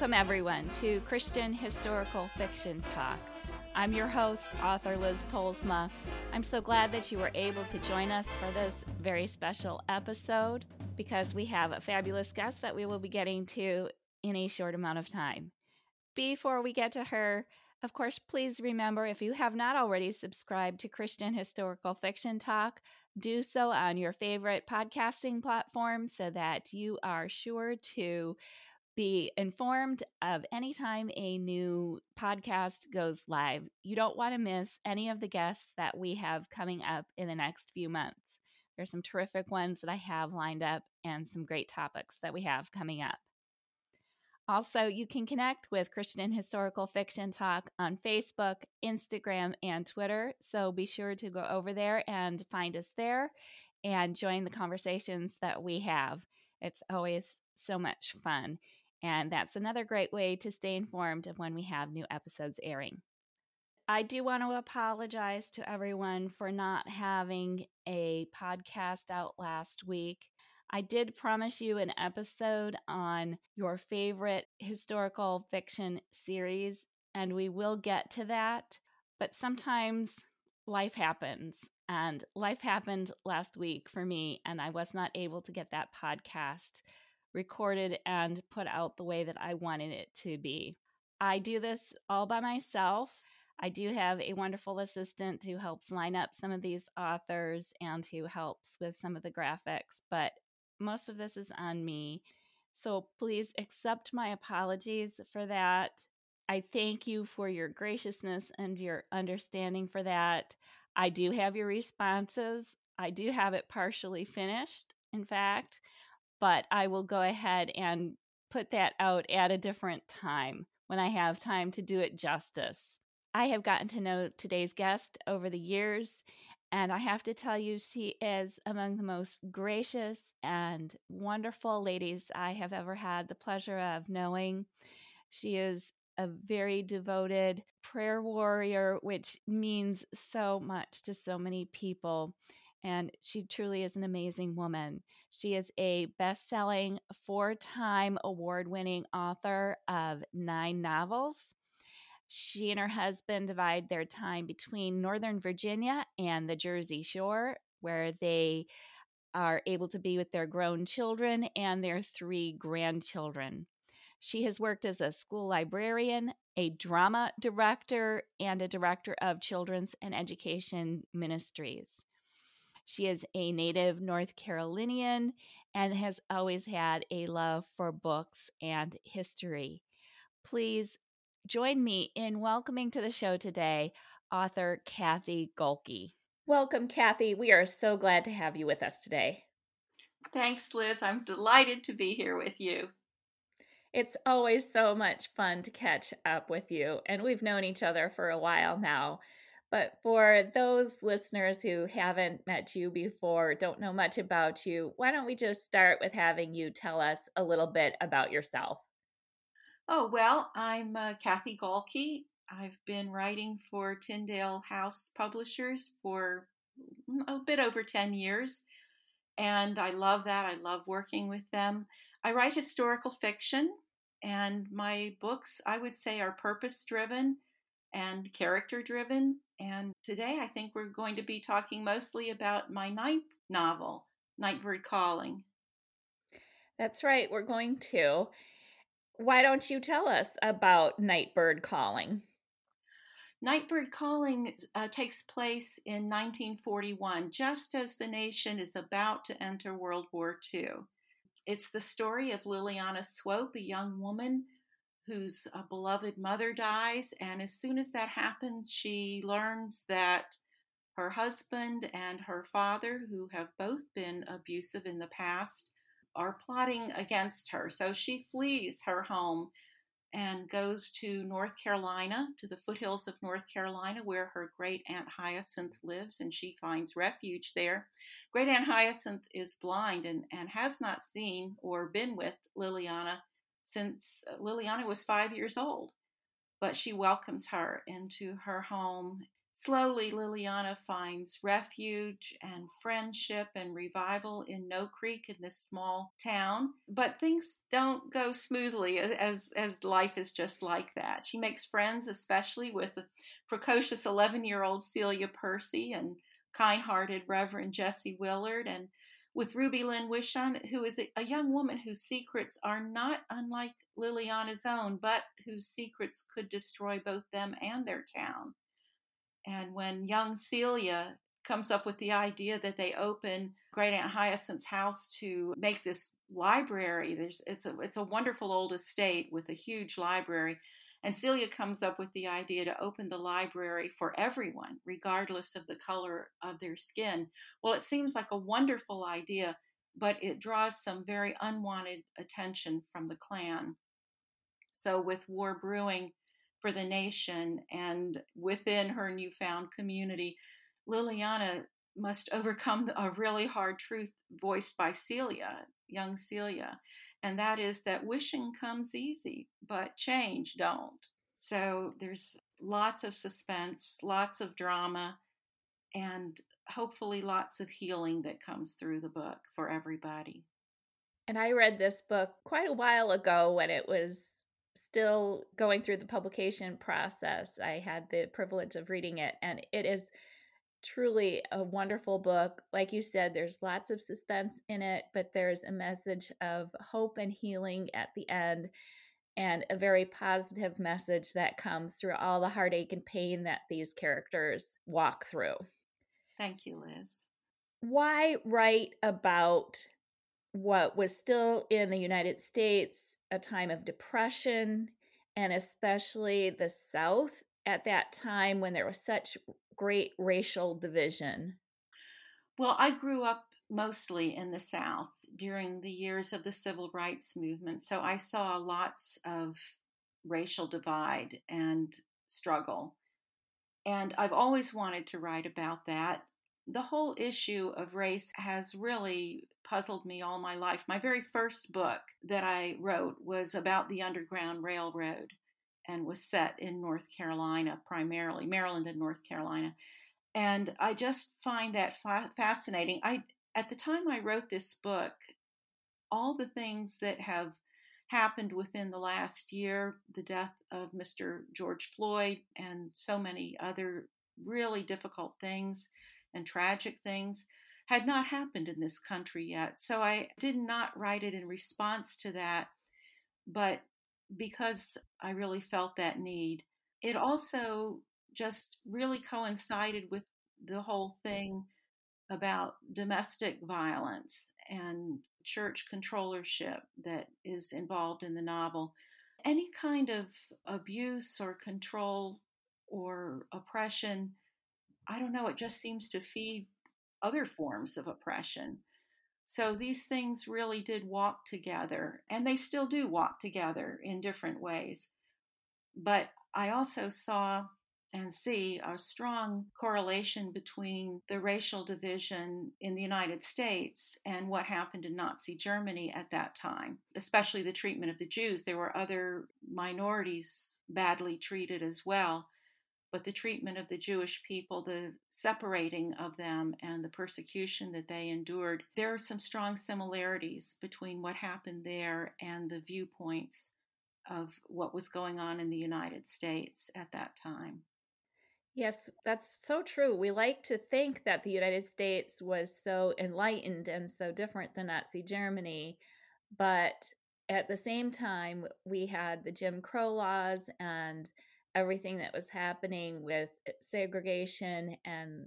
Welcome, everyone, to Christian Historical Fiction Talk. I'm your host, author Liz Tolsma. I'm so glad that you were able to join us for this very special episode because we have a fabulous guest that we will be getting to in a short amount of time. Before we get to her, of course, please remember if you have not already subscribed to Christian Historical Fiction Talk, do so on your favorite podcasting platform so that you are sure to be informed of anytime a new podcast goes live. You don't want to miss any of the guests that we have coming up in the next few months. There's some terrific ones that I have lined up and some great topics that we have coming up. Also, you can connect with Christian Historical Fiction Talk on Facebook, Instagram, and Twitter. So be sure to go over there and find us there and join the conversations that we have. It's always so much fun. And that's another great way to stay informed of when we have new episodes airing. I do want to apologize to everyone for not having a podcast out last week. I did promise you an episode on your favorite historical fiction series, and we will get to that. But sometimes life happens, and life happened last week for me, and I was not able to get that podcast recorded and put out the way that I wanted it to be. I do this all by myself. I do have a wonderful assistant who helps line up some of these authors and who helps with some of the graphics, but most of this is on me. So please accept my apologies for that. I thank you for your graciousness and your understanding for that. I do have your responses. I do have it partially finished, in fact but I will go ahead and put that out at a different time when I have time to do it justice. I have gotten to know today's guest over the years, and I have to tell you, she is among the most gracious and wonderful ladies I have ever had the pleasure of knowing. She is a very devoted prayer warrior, which means so much to so many people and she truly is an amazing woman. She is a best selling, four time award winning author of nine novels. She and her husband divide their time between Northern Virginia and the Jersey Shore, where they are able to be with their grown children and their three grandchildren. She has worked as a school librarian, a drama director, and a director of children's and education ministries. She is a native North Carolinian and has always had a love for books and history. Please join me in welcoming to the show today author Kathy Gohlke. Welcome, Kathy. We are so glad to have you with us today. Thanks, Liz. I'm delighted to be here with you. It's always so much fun to catch up with you, and we've known each other for a while now. But for those listeners who haven't met you before, don't know much about you, why don't we just start with having you tell us a little bit about yourself? Oh, well, I'm uh, Kathy Gohlke. I've been writing for Tyndale House Publishers for a bit over 10 years, and I love that. I love working with them. I write historical fiction, and my books, I would say, are purpose driven and character driven. And today I think we're going to be talking mostly about my ninth novel, Nightbird Calling. That's right, we're going to. Why don't you tell us about Nightbird Calling? Nightbird Calling uh, takes place in 1941, just as the nation is about to enter World War II. It's the story of Liliana Swope, a young woman whose uh, beloved mother dies. And as soon as that happens, she learns that her husband and her father, who have both been abusive in the past, are plotting against her. So she flees her home and goes to North Carolina, to the foothills of North Carolina, where her great aunt Hyacinth lives, and she finds refuge there. Great aunt Hyacinth is blind and, and has not seen or been with Liliana since uh, Liliana was five years old. But she welcomes her into her home, Slowly, Liliana finds refuge and friendship and revival in No Creek in this small town. But things don't go smoothly as, as life is just like that. She makes friends, especially with precocious 11 year old Celia Percy and kind hearted Reverend Jesse Willard, and with Ruby Lynn Wishon, who is a, young woman whose secrets are not unlike Liliana's own, but whose secrets could destroy both them and their town. And when young Celia comes up with the idea that they open Great Aunt Hyacinth's house to make this library, there's it's a it's a wonderful old estate with a huge library. And Celia comes up with the idea to open the library for everyone, regardless of the color of their skin. Well, it seems like a wonderful idea, but it draws some very unwanted attention from the Klan. So, with war brewing for the nation and within her newfound community, Liliana must overcome a really hard truth voiced by Celia, young Celia and that is that wishing comes easy, but change don't. So there's lots of suspense, lots of drama, and hopefully lots of healing that comes through the book for everybody. And I read this book quite a while ago when it was still going through the publication process. I had the privilege of reading it, and it is truly a wonderful book. Like you said, there's lots of suspense in it, but there's a message of hope and healing at the end, and a very positive message that comes through all the heartache and pain that these characters walk through. Thank you, Liz. Why write about what was still in the United States a time of depression, and especially the South at that time when there was such great racial division? Well, I grew up mostly in the South during the years of the civil rights movement, so I saw lots of racial divide and struggle. And I've always wanted to write about that. The whole issue of race has really puzzled me all my life. My very first book that I wrote was about the Underground Railroad and was set in North Carolina primarily, Maryland and North Carolina. And I just find that fa- fascinating. I at the time I wrote this book, all the things that have happened within the last year, the death of Mr. George Floyd and so many other really difficult things and tragic things had not happened in this country yet. So I did not write it in response to that, but because I really felt that need. It also just really coincided with the whole thing about domestic violence and church controllership that is involved in the novel. Any kind of abuse or control or oppression, I don't know, it just seems to feed other forms of oppression. So these things really did walk together, and they still do walk together in different ways. But I also saw and see a strong correlation between the racial division in the United States and what happened in Nazi Germany at that time, especially the treatment of the Jews. There were other minorities badly treated as well but the treatment of the Jewish people, the separating of them, and the persecution that they endured, there are some strong similarities between what happened there and the viewpoints of what was going on in the United States at that time. Yes, that's so true. We like to think that the United States was so enlightened and so different than Nazi Germany, but at the same time, we had the Jim Crow laws and everything that was happening with eh, segregation and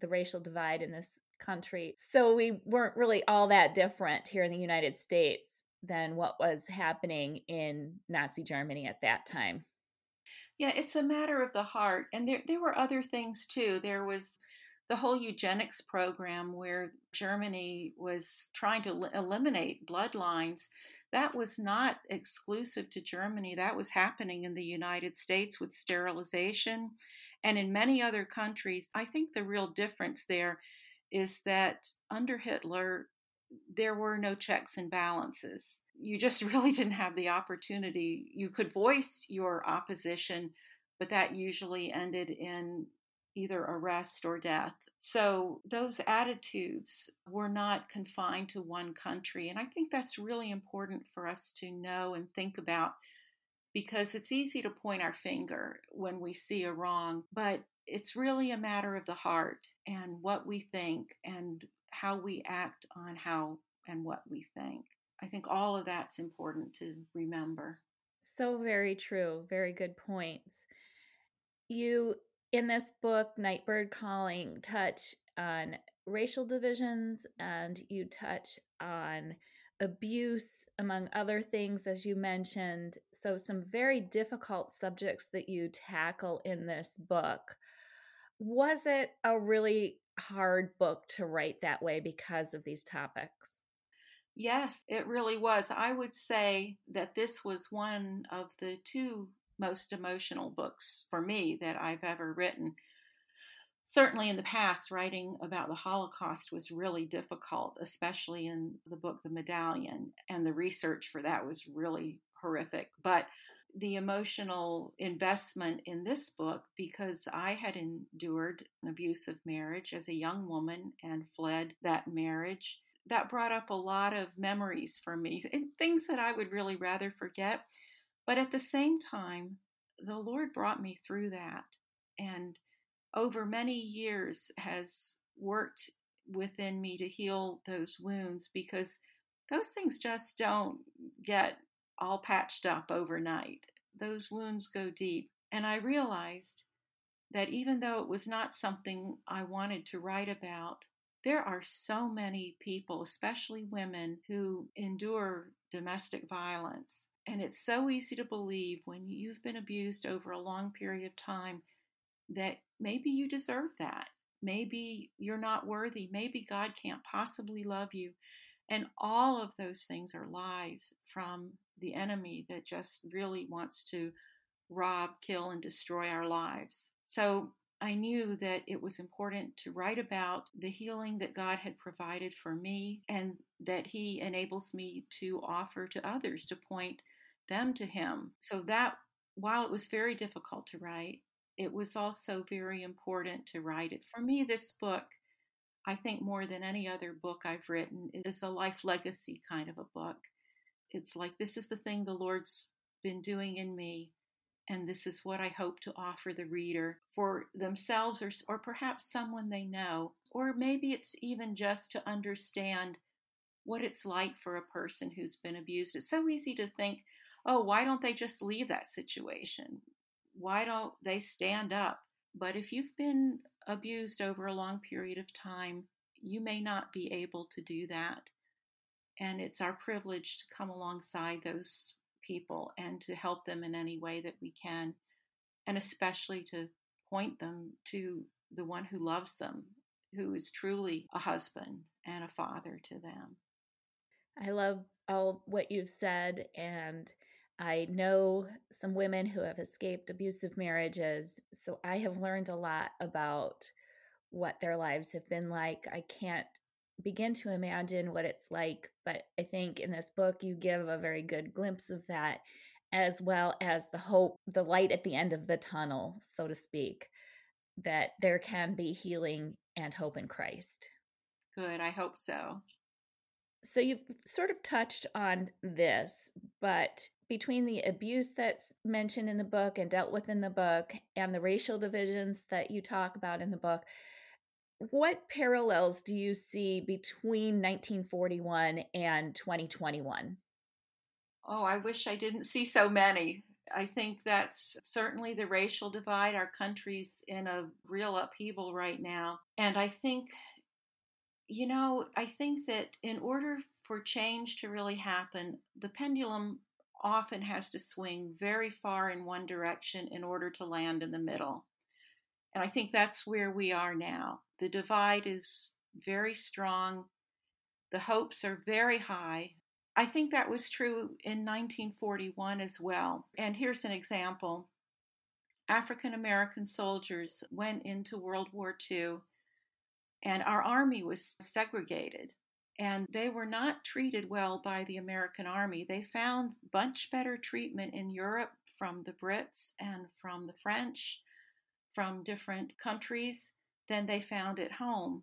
the racial divide in this country. So we weren't really all that different here in the United States than what was happening in Nazi Germany at that time. Yeah, it's a matter of the heart. And there, there were other things too. There was the whole eugenics program where Germany was trying to eliminate bloodlines that was not exclusive to Germany. That was happening in the United States with sterilization and in many other countries. I think the real difference there is that under Hitler, there were no checks and balances. You just really didn't have the opportunity. You could voice your opposition, but that usually ended in either arrest or death. So those attitudes were not confined to one country. And I think that's really important for us to know and think about because it's easy to point our finger when we see a wrong, but it's really a matter of the heart and what we think and how we act on how and what we think. I think all of that's important to remember. So very true. Very good points. You, in this book, Nightbird Calling, touch on racial divisions and you touch on abuse, among other things, as you mentioned. So, some very difficult subjects that you tackle in this book. Was it a really hard book to write that way because of these topics? Yes, it really was. I would say that this was one of the two most emotional books for me that I've ever written. Certainly in the past, writing about the Holocaust was really difficult, especially in the book The Medallion, and the research for that was really horrific. But the emotional investment in this book because I had endured an abusive marriage as a young woman and fled that marriage that brought up a lot of memories for me and things that I would really rather forget. But at the same time, the Lord brought me through that and over many years has worked within me to heal those wounds because those things just don't get all patched up overnight. Those wounds go deep. And I realized that even though it was not something I wanted to write about, there are so many people, especially women, who endure domestic violence. And it's so easy to believe when you've been abused over a long period of time that maybe you deserve that. Maybe you're not worthy. Maybe God can't possibly love you. And all of those things are lies from the enemy that just really wants to rob, kill, and destroy our lives. So I knew that it was important to write about the healing that God had provided for me and that He enables me to offer to others to point them to Him. So that while it was very difficult to write, it was also very important to write it. For me, this book, I think more than any other book I've written, is a life legacy kind of a book. It's like this is the thing the Lord's been doing in me and this is what I hope to offer the reader for themselves or, or perhaps someone they know. Or maybe it's even just to understand what it's like for a person who's been abused. It's so easy to think, oh, why don't they just leave that situation? Why don't they stand up? But if you've been abused over a long period of time, you may not be able to do that. And it's our privilege to come alongside those people and to help them in any way that we can, and especially to point them to the one who loves them, who is truly a husband and a father to them. I love all what you've said, and I know some women who have escaped abusive marriages, so I have learned a lot about what their lives have been like. I can't begin to imagine what it's like. But I think in this book, you give a very good glimpse of that, as well as the hope, the light at the end of the tunnel, so to speak, that there can be healing and hope in Christ. Good. I hope so. So you've sort of touched on this, but between the abuse that's mentioned in the book and dealt with in the book and the racial divisions that you talk about in the book, what parallels do you see between 1941 and 2021? Oh, I wish I didn't see so many. I think that's certainly the racial divide. Our country's in a real upheaval right now. And I think, you know, I think that in order for change to really happen, the pendulum often has to swing very far in one direction in order to land in the middle. And I think that's where we are now. The divide is very strong, the hopes are very high. I think that was true in 1941 as well. And here's an example African American soldiers went into World War II, and our army was segregated. And they were not treated well by the American army. They found much better treatment in Europe from the Brits and from the French from different countries than they found at home.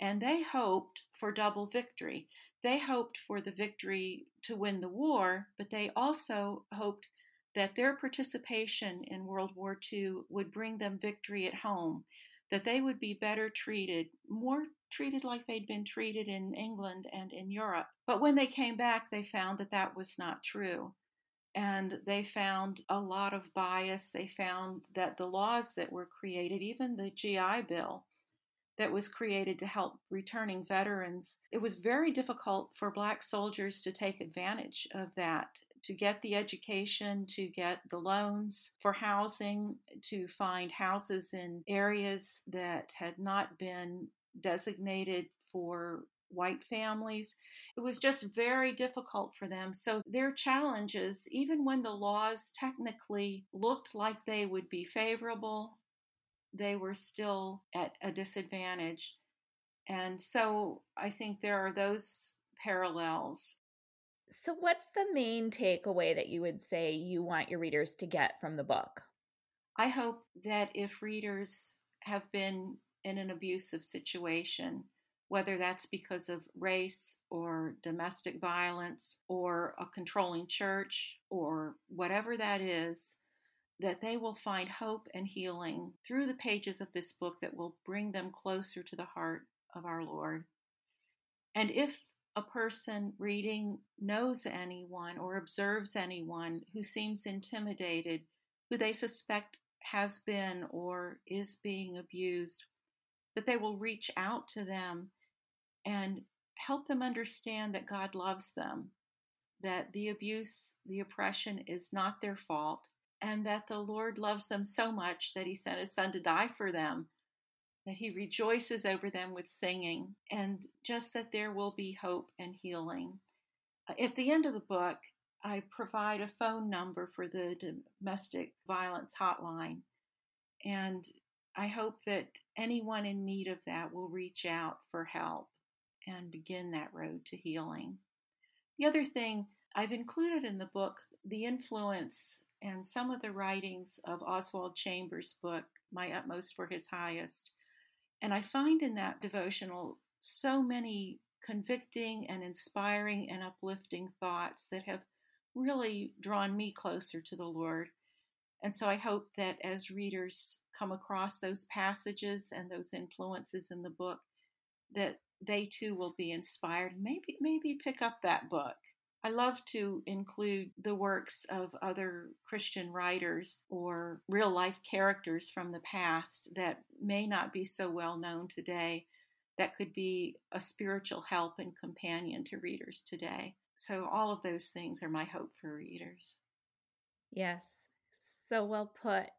And they hoped for double victory. They hoped for the victory to win the war, but they also hoped that their participation in World War II would bring them victory at home, that they would be better treated, more treated like they'd been treated in England and in Europe. But when they came back, they found that that was not true. And they found a lot of bias. They found that the laws that were created, even the GI Bill that was created to help returning veterans, it was very difficult for Black soldiers to take advantage of that to get the education, to get the loans for housing, to find houses in areas that had not been designated for white families. It was just very difficult for them. So, their challenges, even when the laws technically looked like they would be favorable, they were still at a disadvantage. And so, I think there are those parallels. So, what's the main takeaway that you would say you want your readers to get from the book? I hope that if readers have been in an abusive situation, whether that's because of race or domestic violence or a controlling church or whatever that is, that they will find hope and healing through the pages of this book that will bring them closer to the heart of our Lord. And if a person reading knows anyone or observes anyone who seems intimidated, who they suspect has been or is being abused, that they will reach out to them and help them understand that God loves them, that the abuse, the oppression is not their fault, and that the Lord loves them so much that He sent His Son to die for them, that He rejoices over them with singing, and just that there will be hope and healing. Uh, at the end of the book, I provide a phone number for the domestic violence hotline. And I hope that anyone in need of that will reach out for help and begin that road to healing. The other thing I've included in the book the influence and some of the writings of Oswald Chambers' book, My Utmost for His Highest. And I find in that devotional so many convicting and inspiring and uplifting thoughts that have really drawn me closer to the Lord. And so I hope that as readers come across those passages and those influences in the book, that they too will be inspired. Maybe maybe pick up that book. I love to include the works of other Christian writers or real life characters from the past that may not be so well known today, that could be a spiritual help and companion to readers today. So, all of those things are my hope for readers. Yes, so well put.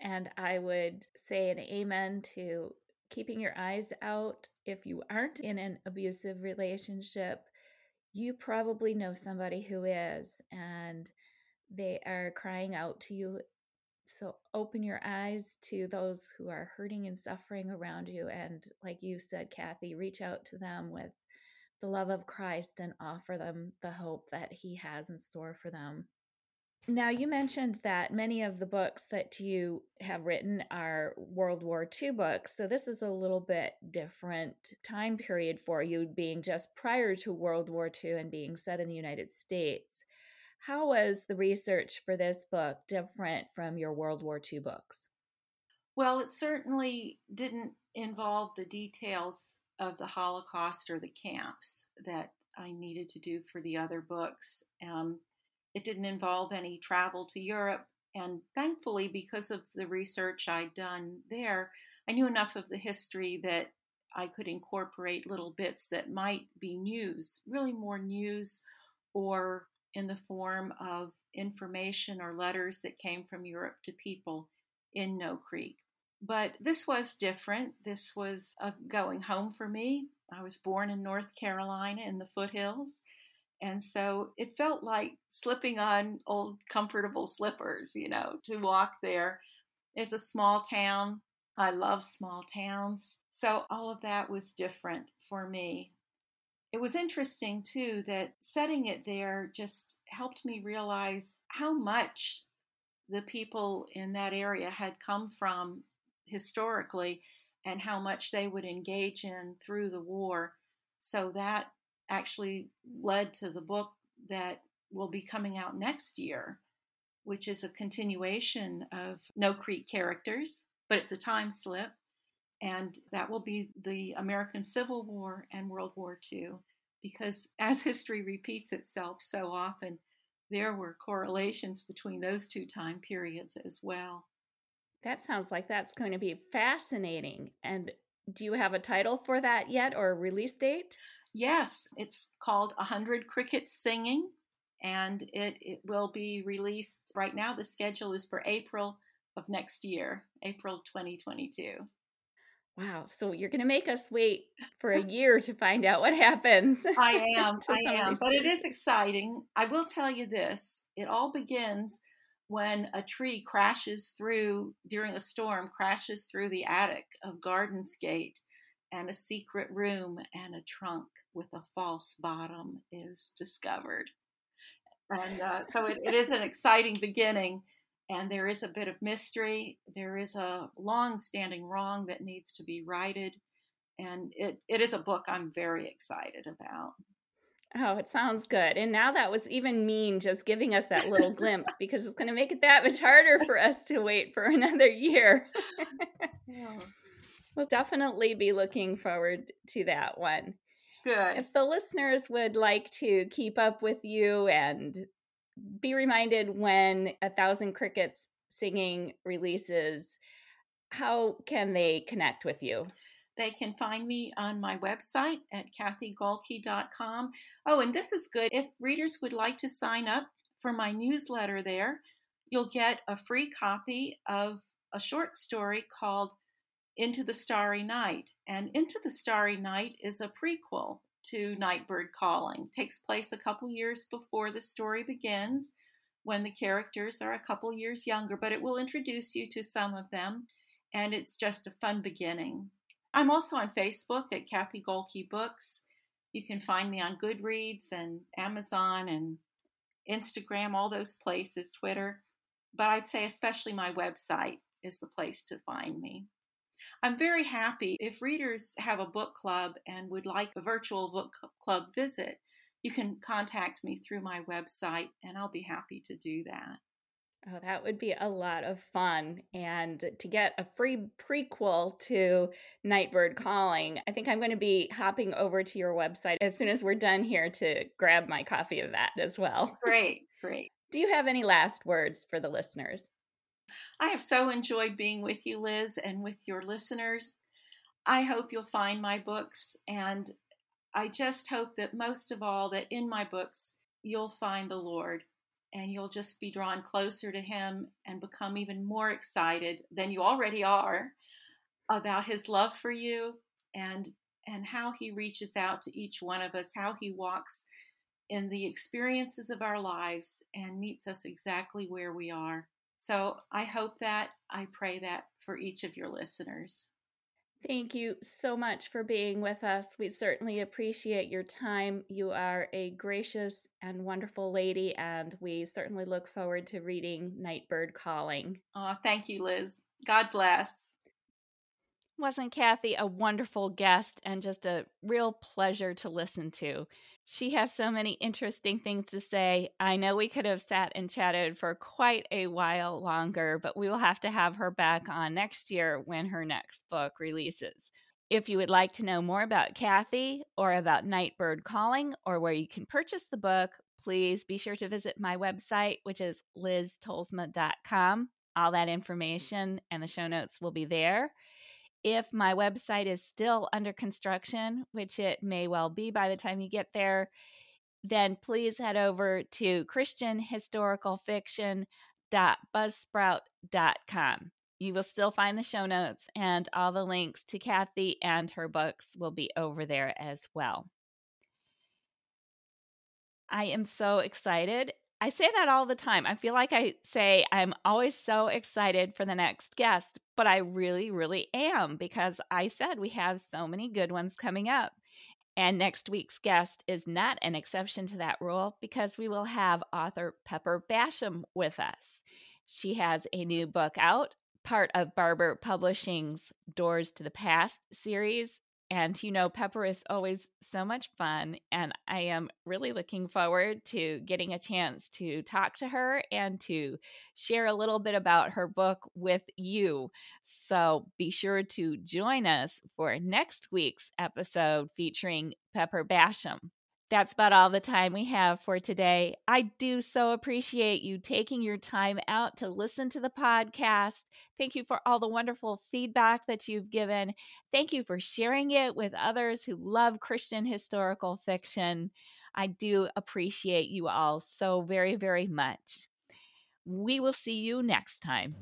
And I would say an amen to keeping your eyes out. If you aren't in an abusive relationship, you probably know somebody who is, and they are crying out to you. So open your eyes to those who are hurting and suffering around you. And like you said, Kathy, reach out to them with the love of Christ and offer them the hope that He has in store for them. Now, you mentioned that many of the books that you have written are World War II books. So, this is a little bit different time period for you, being just prior to World War II and being set in the United States. How was the research for this book different from your World War II books? Well, it certainly didn't involve the details of the Holocaust or the camps that I needed to do for the other books. Um, it didn't involve any travel to Europe. And thankfully, because of the research I'd done there, I knew enough of the history that I could incorporate little bits that might be news, really more news, or in the form of information or letters that came from Europe to people in No Creek. But this was different. This was a going home for me. I was born in North Carolina in the foothills and so it felt like slipping on old comfortable slippers, you know, to walk there. It's a small town. I love small towns. So all of that was different for me. It was interesting too that setting it there just helped me realize how much the people in that area had come from historically and how much they would engage in through the war. So that actually led to the book that will be coming out next year, which is a continuation of No Creek characters, but it's a time slip. And that will be the American Civil War and World War II, because as history repeats itself so often, there were correlations between those two time periods as well. That sounds like that's going to be fascinating. And do you have a title for that yet or a release date? Yes, it's called A Hundred Crickets Singing, and it, it will be released right now. The schedule is for April of next year, April 2022. Wow. So you're going to make us wait for a year to find out what happens. I am. I am. But it is exciting. I will tell you this it all begins when a tree crashes through, during a storm, crashes through the attic of Gardens Gate, and a secret room and a trunk with a false bottom is discovered. And uh, so it, it is an exciting beginning and there is a bit of mystery. There is a long standing wrong that needs to be righted. And it, it is a book I'm very excited about. Oh, it sounds good. And now that was even mean just giving us that little glimpse because it's going to make it that much harder for us to wait for another year. yeah. We'll definitely be looking forward to that one. Good. If the listeners would like to keep up with you and be reminded when A Thousand Crickets Singing releases, how can they connect with you? They can find me on my website at kathygohlke.com. Oh, and this is good. If readers would like to sign up for my newsletter there, you'll get a free copy of a short story called Into the Starry Night. And Into the Starry Night is a prequel to Nightbird Calling. It takes place a couple years before the story begins when the characters are a couple years younger, but it will introduce you to some of them and it's just a fun beginning. I'm also on Facebook at Kathy Gohlke Books. You can find me on Goodreads and Amazon and Instagram, all those places, Twitter. But I'd say especially my website is the place to find me. I'm very happy if readers have a book club and would like a virtual book club visit. You can contact me through my website and I'll be happy to do that. Oh, that would be a lot of fun. And to get a free prequel to Nightbird Calling, I think I'm going to be hopping over to your website as soon as we're done here to grab my copy of that as well. Great, great. Do you have any last words for the listeners? I have so enjoyed being with you, Liz, and with your listeners. I hope you'll find my books, and I just hope that most of all, that in my books, you'll find the Lord and you'll just be drawn closer to Him and become even more excited than you already are about His love for you and and how He reaches out to each one of us, how He walks in the experiences of our lives and meets us exactly where we are. So I hope that, I pray that for each of your listeners. Thank you so much for being with us. We certainly appreciate your time. You are a gracious and wonderful lady, and we certainly look forward to reading Nightbird Calling. Oh, thank you, Liz. God bless. Wasn't Kathy a wonderful guest and just a real pleasure to listen to? She has so many interesting things to say. I know we could have sat and chatted for quite a while longer, but we will have to have her back on next year when her next book releases. If you would like to know more about Kathy or about Nightbird Calling or where you can purchase the book, please be sure to visit my website, which is liztolsma.com. All that information and the show notes will be there. If my website is still under construction, which it may well be by the time you get there, then please head over to christianhistoricalfiction.buzzsprout.com. You will still find the show notes and all the links to Kathy and her books will be over there as well. I am so excited I say that all the time. I feel like I say I'm always so excited for the next guest, but I really, really am because I said we have so many good ones coming up. And next week's guest is not an exception to that rule because we will have author Pepper Basham with us. She has a new book out part of Barbour Publishing's Doors to the Past series. And you know, Pepper is always so much fun. And I am really looking forward to getting a chance to talk to her and to share a little bit about her book with you. So be sure to join us for next week's episode featuring Pepper Basham. That's about all the time we have for today. I do so appreciate you taking your time out to listen to the podcast. Thank you for all the wonderful feedback that you've given. Thank you for sharing it with others who love Christian historical fiction. I do appreciate you all so very, very much. We will see you next time.